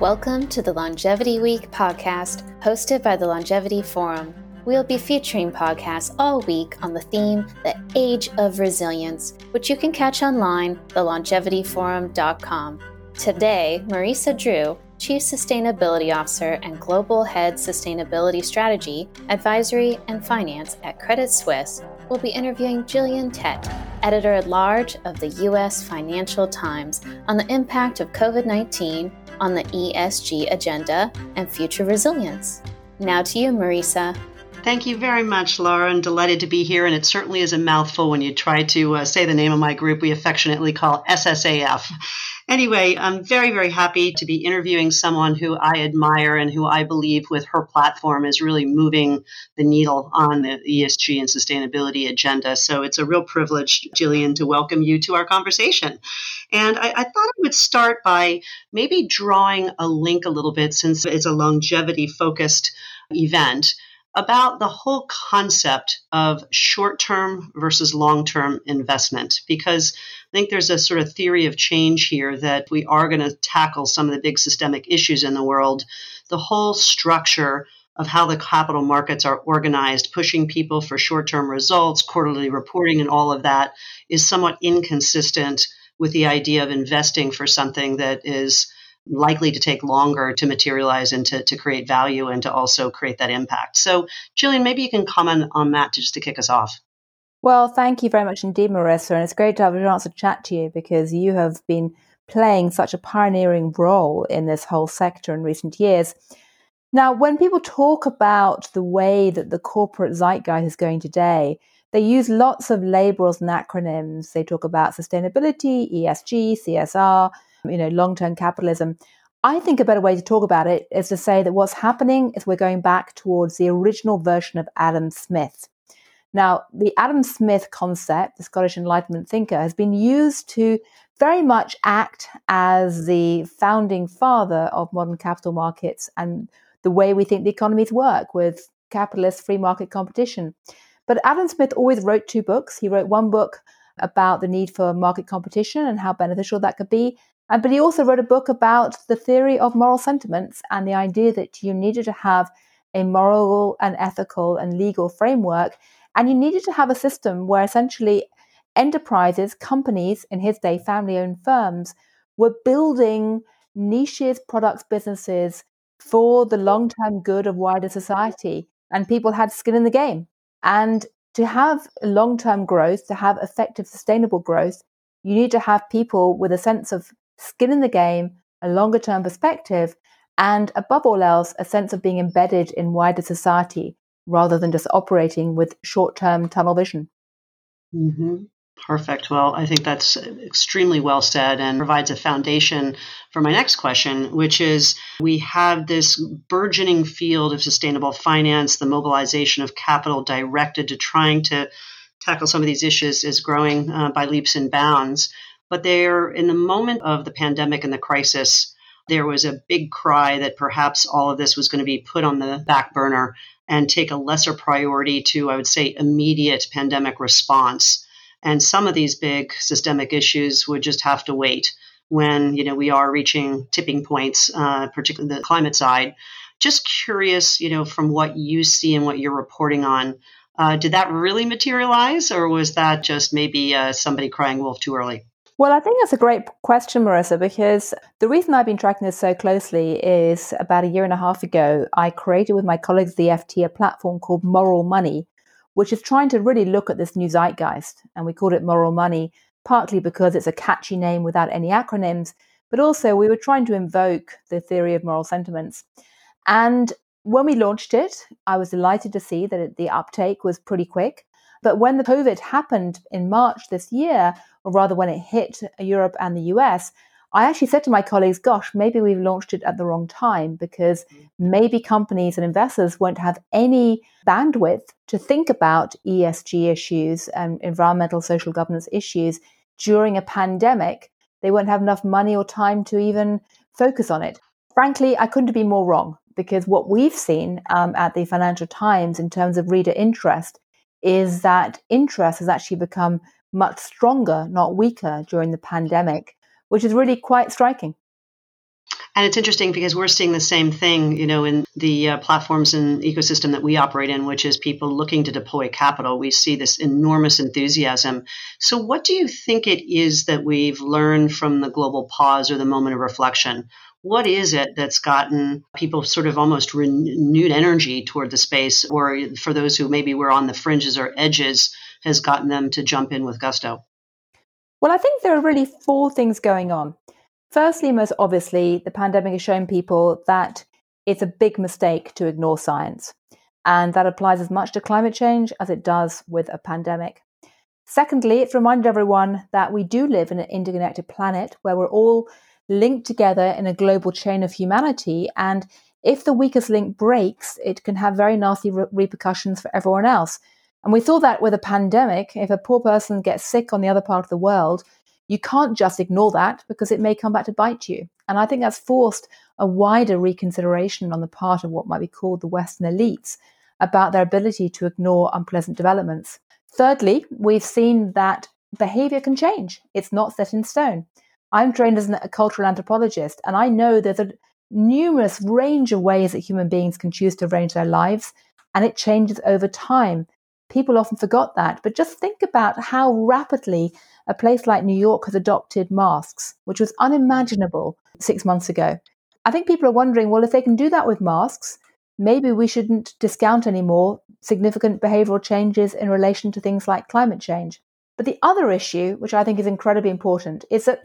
Welcome to the Longevity Week podcast, hosted by the Longevity Forum. We'll be featuring podcasts all week on the theme The Age of Resilience, which you can catch online, thelongevityforum.com. Today, Marisa Drew, Chief Sustainability Officer and Global Head Sustainability Strategy, Advisory, and Finance at Credit Suisse, will be interviewing Gillian Tett, Editor at Large of the U.S. Financial Times, on the impact of COVID 19 on the ESG agenda and future resilience. Now to you, Marisa. Thank you very much, Laura. I'm delighted to be here. And it certainly is a mouthful when you try to uh, say the name of my group we affectionately call SSAF. Anyway, I'm very, very happy to be interviewing someone who I admire and who I believe with her platform is really moving the needle on the ESG and sustainability agenda. So it's a real privilege, Gillian, to welcome you to our conversation. And I, I thought I would start by maybe drawing a link a little bit since it's a longevity focused event about the whole concept of short term versus long term investment because I think there's a sort of theory of change here that we are going to tackle some of the big systemic issues in the world. The whole structure of how the capital markets are organized, pushing people for short term results, quarterly reporting, and all of that is somewhat inconsistent with the idea of investing for something that is likely to take longer to materialize and to, to create value and to also create that impact. So, Gillian, maybe you can comment on that to, just to kick us off. Well, thank you very much indeed, Marisa. And it's great to have a chance to chat to you because you have been playing such a pioneering role in this whole sector in recent years. Now, when people talk about the way that the corporate zeitgeist is going today, they use lots of labels and acronyms. They talk about sustainability, ESG, CSR, you know, long-term capitalism. I think a better way to talk about it is to say that what's happening is we're going back towards the original version of Adam Smith. Now, the Adam Smith concept, the Scottish Enlightenment thinker, has been used to very much act as the founding father of modern capital markets and the way we think the economies work with capitalist free market competition. But Adam Smith always wrote two books. He wrote one book about the need for market competition and how beneficial that could be, uh, but he also wrote a book about the theory of moral sentiments and the idea that you needed to have a moral and ethical and legal framework. And you needed to have a system where essentially enterprises, companies, in his day, family owned firms, were building niches, products, businesses for the long term good of wider society. And people had skin in the game. And to have long term growth, to have effective, sustainable growth, you need to have people with a sense of skin in the game, a longer term perspective, and above all else, a sense of being embedded in wider society rather than just operating with short term tunnel vision. Mm-hmm. Perfect. Well, I think that's extremely well said and provides a foundation for my next question, which is we have this burgeoning field of sustainable finance, the mobilization of capital directed to trying to tackle some of these issues is growing uh, by leaps and bounds. But there, in the moment of the pandemic and the crisis, there was a big cry that perhaps all of this was going to be put on the back burner and take a lesser priority to, I would say, immediate pandemic response. And some of these big systemic issues would just have to wait when you know we are reaching tipping points, uh, particularly the climate side. Just curious, you know, from what you see and what you're reporting on, uh, did that really materialize, or was that just maybe uh, somebody crying wolf too early? Well, I think that's a great question, Marisa, because the reason I've been tracking this so closely is about a year and a half ago, I created with my colleagues the FT a platform called Moral Money, which is trying to really look at this new zeitgeist. And we called it Moral Money, partly because it's a catchy name without any acronyms, but also we were trying to invoke the theory of moral sentiments. And when we launched it, I was delighted to see that the uptake was pretty quick. But when the COVID happened in March this year, or rather when it hit Europe and the US, I actually said to my colleagues, gosh, maybe we've launched it at the wrong time because maybe companies and investors won't have any bandwidth to think about ESG issues and environmental social governance issues during a pandemic. They won't have enough money or time to even focus on it. Frankly, I couldn't be more wrong because what we've seen um, at the Financial Times in terms of reader interest is that interest has actually become much stronger, not weaker, during the pandemic, which is really quite striking. And it's interesting because we're seeing the same thing, you know, in the uh, platforms and ecosystem that we operate in, which is people looking to deploy capital. We see this enormous enthusiasm. So, what do you think it is that we've learned from the global pause or the moment of reflection? What is it that's gotten people sort of almost renewed energy toward the space, or for those who maybe were on the fringes or edges, has gotten them to jump in with gusto? Well, I think there are really four things going on. Firstly, most obviously, the pandemic has shown people that it's a big mistake to ignore science. And that applies as much to climate change as it does with a pandemic. Secondly, it's reminded everyone that we do live in an interconnected planet where we're all linked together in a global chain of humanity. And if the weakest link breaks, it can have very nasty re- repercussions for everyone else. And we saw that with a pandemic. If a poor person gets sick on the other part of the world, you can't just ignore that because it may come back to bite you. And I think that's forced a wider reconsideration on the part of what might be called the Western elites about their ability to ignore unpleasant developments. Thirdly, we've seen that behavior can change, it's not set in stone. I'm trained as a cultural anthropologist, and I know there's a numerous range of ways that human beings can choose to arrange their lives, and it changes over time. People often forgot that, but just think about how rapidly a place like New York has adopted masks, which was unimaginable six months ago. I think people are wondering well, if they can do that with masks, maybe we shouldn't discount anymore significant behavioral changes in relation to things like climate change. But the other issue, which I think is incredibly important, is that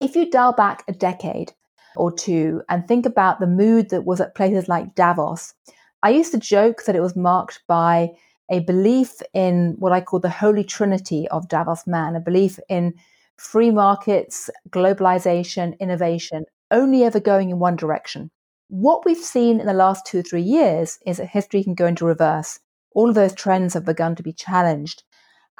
if you dial back a decade or two and think about the mood that was at places like Davos, I used to joke that it was marked by a belief in what I call the holy trinity of Davos man, a belief in free markets, globalization, innovation, only ever going in one direction. What we've seen in the last two or three years is that history can go into reverse. All of those trends have begun to be challenged.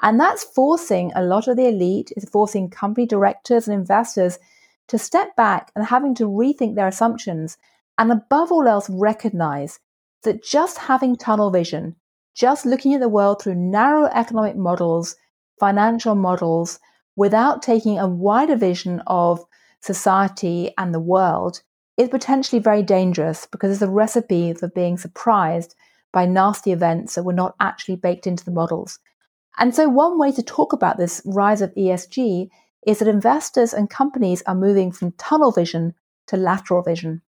And that's forcing a lot of the elite, is forcing company directors and investors to step back and having to rethink their assumptions. And above all else, recognize that just having tunnel vision, just looking at the world through narrow economic models, financial models, without taking a wider vision of society and the world is potentially very dangerous because it's a recipe for being surprised by nasty events that were not actually baked into the models. And so, one way to talk about this rise of ESG is that investors and companies are moving from tunnel vision to lateral vision.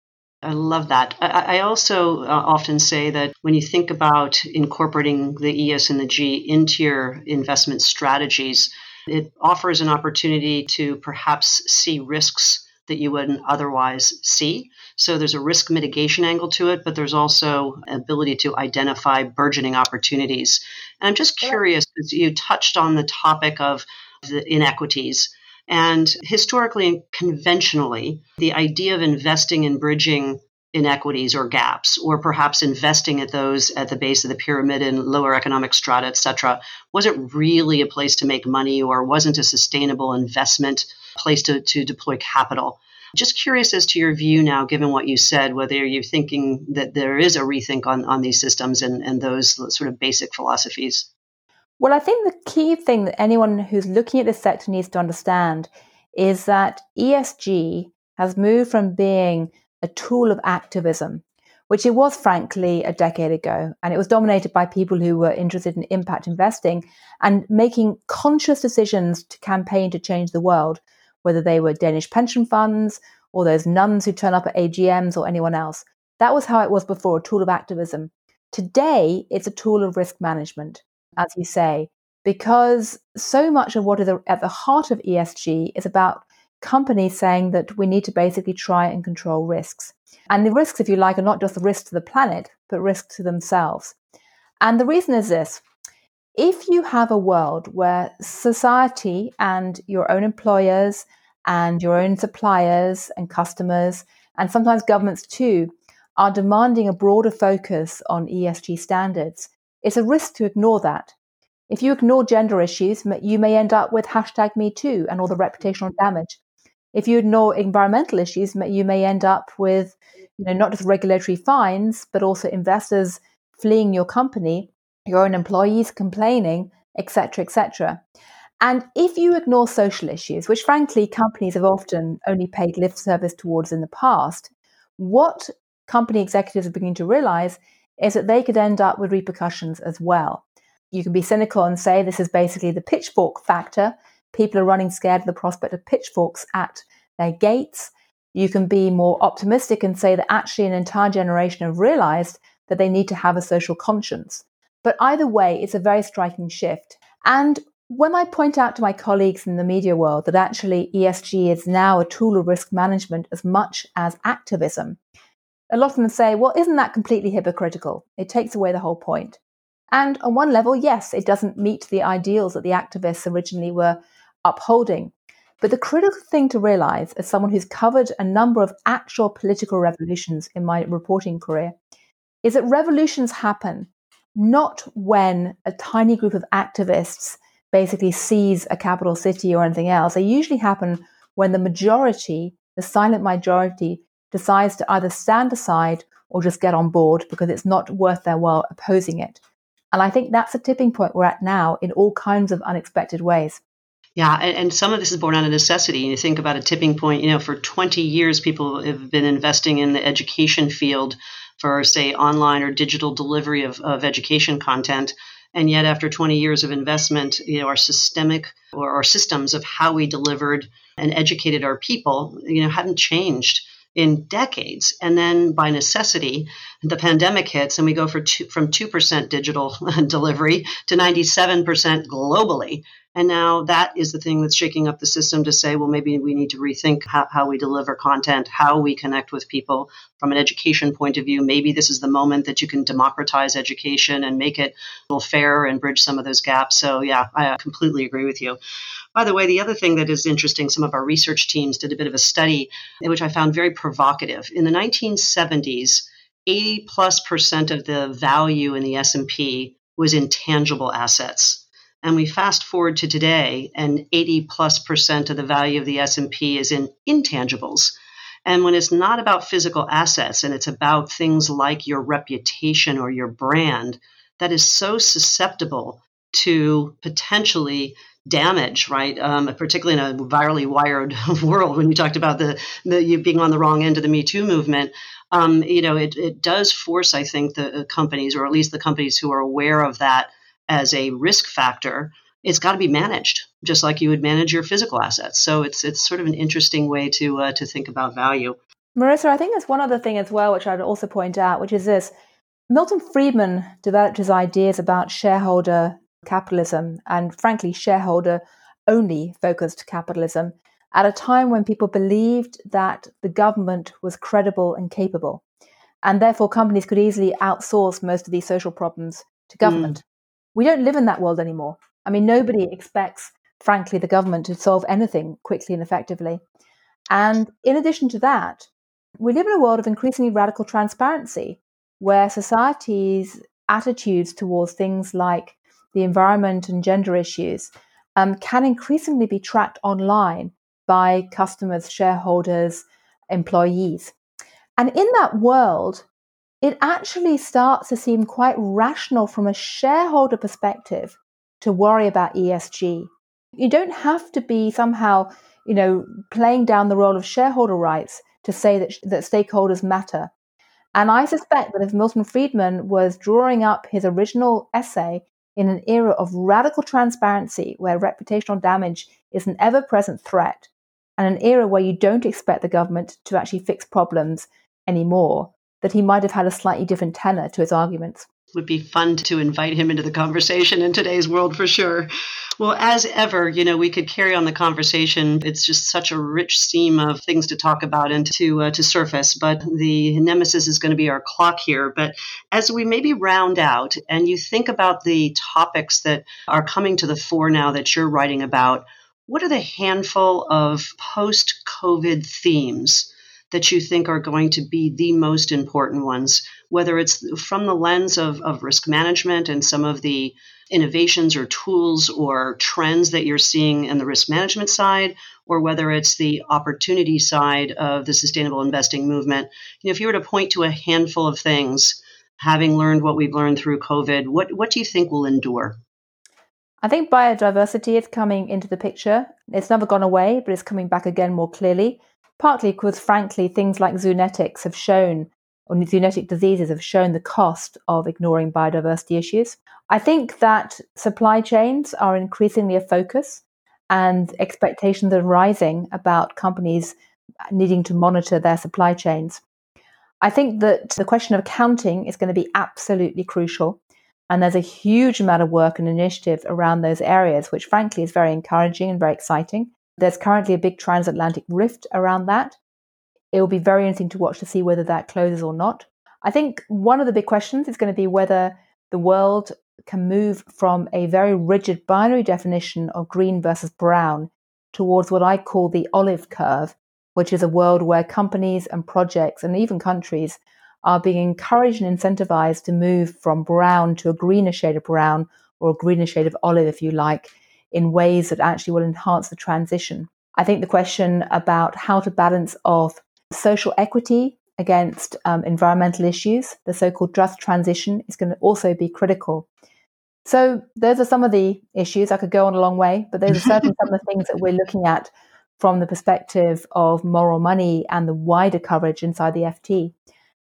I love that. I, I also uh, often say that when you think about incorporating the ES and the G into your investment strategies, it offers an opportunity to perhaps see risks that you wouldn't otherwise see. So there's a risk mitigation angle to it, but there's also ability to identify burgeoning opportunities. And I'm just curious, because you touched on the topic of the inequities. And historically and conventionally, the idea of investing in bridging inequities or gaps, or perhaps investing at those at the base of the pyramid in lower economic strata, et cetera, wasn't really a place to make money or wasn't a sustainable investment place to, to deploy capital. Just curious as to your view now, given what you said, whether you're thinking that there is a rethink on, on these systems and, and those sort of basic philosophies. Well, I think the key thing that anyone who's looking at this sector needs to understand is that ESG has moved from being a tool of activism, which it was, frankly, a decade ago. And it was dominated by people who were interested in impact investing and making conscious decisions to campaign to change the world, whether they were Danish pension funds or those nuns who turn up at AGMs or anyone else. That was how it was before, a tool of activism. Today, it's a tool of risk management as you say, because so much of what is at the heart of ESG is about companies saying that we need to basically try and control risks. And the risks, if you like, are not just the risk to the planet, but risks to themselves. And the reason is this if you have a world where society and your own employers and your own suppliers and customers, and sometimes governments too, are demanding a broader focus on ESG standards, it's a risk to ignore that. If you ignore gender issues, you may end up with hashtag me too and all the reputational damage. If you ignore environmental issues, you may end up with you know, not just regulatory fines, but also investors fleeing your company, your own employees complaining, etc., etc. And if you ignore social issues, which frankly companies have often only paid lip service towards in the past, what company executives are beginning to realize is that they could end up with repercussions as well. You can be cynical and say this is basically the pitchfork factor. People are running scared of the prospect of pitchforks at their gates. You can be more optimistic and say that actually an entire generation have realized that they need to have a social conscience. But either way, it's a very striking shift. And when I point out to my colleagues in the media world that actually ESG is now a tool of risk management as much as activism, a lot of them say, well, isn't that completely hypocritical? It takes away the whole point. And on one level, yes, it doesn't meet the ideals that the activists originally were upholding. But the critical thing to realize, as someone who's covered a number of actual political revolutions in my reporting career, is that revolutions happen not when a tiny group of activists basically seize a capital city or anything else. They usually happen when the majority, the silent majority, decides to either stand aside or just get on board because it's not worth their while opposing it. And I think that's a tipping point we're at now in all kinds of unexpected ways. Yeah, and, and, some of this is born out of necessity. You think about a tipping point, you know, for 20 years, people have been investing in the education field for, say, online or digital delivery of, of education content. And yet, after 20 years of investment, you know, our systemic or our systems of how we delivered and educated our people, you know, hadn't changed in decades. And then by necessity, the pandemic hits and we go two, from 2% digital delivery to 97% globally. And now that is the thing that's shaking up the system to say, well, maybe we need to rethink how, how, we deliver content, how we connect with people from an education point of view. Maybe this is the moment that you can democratize education and make it a little fairer and bridge some of those gaps. So, yeah, I completely agree with you. By the way, the other thing that is interesting, some of our research teams did a bit of a study, which I found very provocative. In the 1970s, 80 plus percent of the value in the S&P was in tangible assets and we fast forward to today and 80 plus percent of the value of the s&p is in intangibles and when it's not about physical assets and it's about things like your reputation or your brand that is so susceptible to potentially damage, right? Um, particularly in a virally wired world. When you talked about the, the you being on the wrong end of the Me Too movement, um, you know, it, it does force, I think, the companies, or at least the companies who are aware of that, as a risk factor, it's got to be managed just like you would manage your physical assets. So it's it's sort of an interesting way to uh, to think about value. Marisa, I think there's one other thing as well, which I'd also point out, which is this: Milton Friedman developed his ideas about shareholder capitalism and, frankly, shareholder only focused capitalism at a time when people believed that the government was credible and capable, and therefore companies could easily outsource most of these social problems to government. Mm. We don't live in that world anymore. I mean, nobody expects, frankly, the government to solve anything quickly and effectively. And in addition to that, we live in a world of increasingly radical transparency where society's attitudes towards things like the environment and gender issues um, can increasingly be tracked online by customers, shareholders, employees. And in that world, it actually starts to seem quite rational from a shareholder perspective to worry about ESG. You don't have to be somehow, you know, playing down the role of shareholder rights to say that, that stakeholders matter. And I suspect that if Milton Friedman was drawing up his original essay in an era of radical transparency where reputational damage is an ever present threat, and an era where you don't expect the government to actually fix problems anymore, that he might have had a slightly different tenor to his arguments. Would be fun to invite him into the conversation in today's world for sure. Well, as ever, you know, we could carry on the conversation. It's just such a rich seam of things to talk about and to uh, to surface. But the nemesis is going to be our clock here. But as we maybe round out and you think about the topics that are coming to the fore now that you're writing about, what are the handful of post COVID themes that you think are going to be the most important ones, whether it's from the lens of, of risk management and some of the innovations or tools or trends that you're seeing in the risk management side, or whether it's the opportunity side of the sustainable investing movement. You know, if you were to point to a handful of things, having learned what we've learned through COVID, what, what do you think will endure? I think biodiversity is coming into the picture. It's never gone away, but it's coming back again more clearly, partly because, frankly, things like zoonetics have shown, or zoonotic diseases have shown the cost of ignoring biodiversity issues. I think that supply chains are increasingly a focus and expectations are rising about companies needing to monitor their supply chains. I think that the question of accounting is going to be absolutely crucial. And there's a huge amount of work and initiative around those areas, which frankly is very encouraging and very exciting. There's currently a big transatlantic rift around that. It will be very interesting to watch to see whether that closes or not. I think one of the big questions is going to be whether the world can move from a very rigid binary definition of green versus brown towards what I call the olive curve, which is a world where companies and projects and even countries are being encouraged and incentivized to move from brown to a greener shade of brown or a greener shade of olive, if you like, in ways that actually will enhance the transition. I think the question about how to balance off social equity against um, environmental issues, the so called just transition, is going to also be critical. So, those are some of the issues. I could go on a long way, but those are certainly some of the things that we're looking at from the perspective of moral money and the wider coverage inside the FT.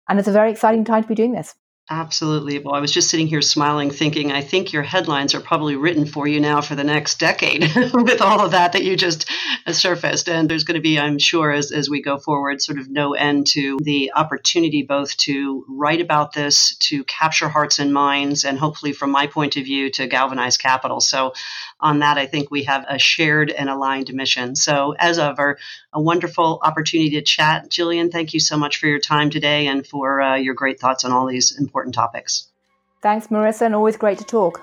And it's a very exciting time to be doing this. Absolutely. Well, I was just sitting here smiling, thinking, I think your headlines are probably written for you now for the next decade with all of that that you just uh, surfaced. And there's going to be, I'm sure, as, as we go forward, sort of no end to the opportunity both to write about this, to capture hearts and minds, and hopefully, from my point of view, to galvanize capital. So on that, I think we have a shared and aligned mission. So, as ever, a wonderful opportunity to chat. Gillian, thank you so much for your time today and for uh, your great thoughts on all these important topics. Thanks, Marisa, and always great to talk.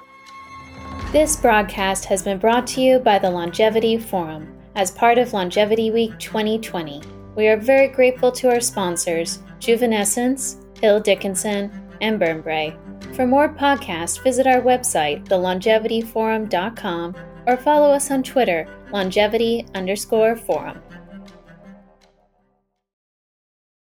This broadcast has been brought to you by the Longevity Forum as part of Longevity Week 2020. We are very grateful to our sponsors, Juvenescence, Hill Dickinson, and Burnbrae. For more podcasts, visit our website, thelongevityforum.com, or follow us on Twitter, longevity underscore forum.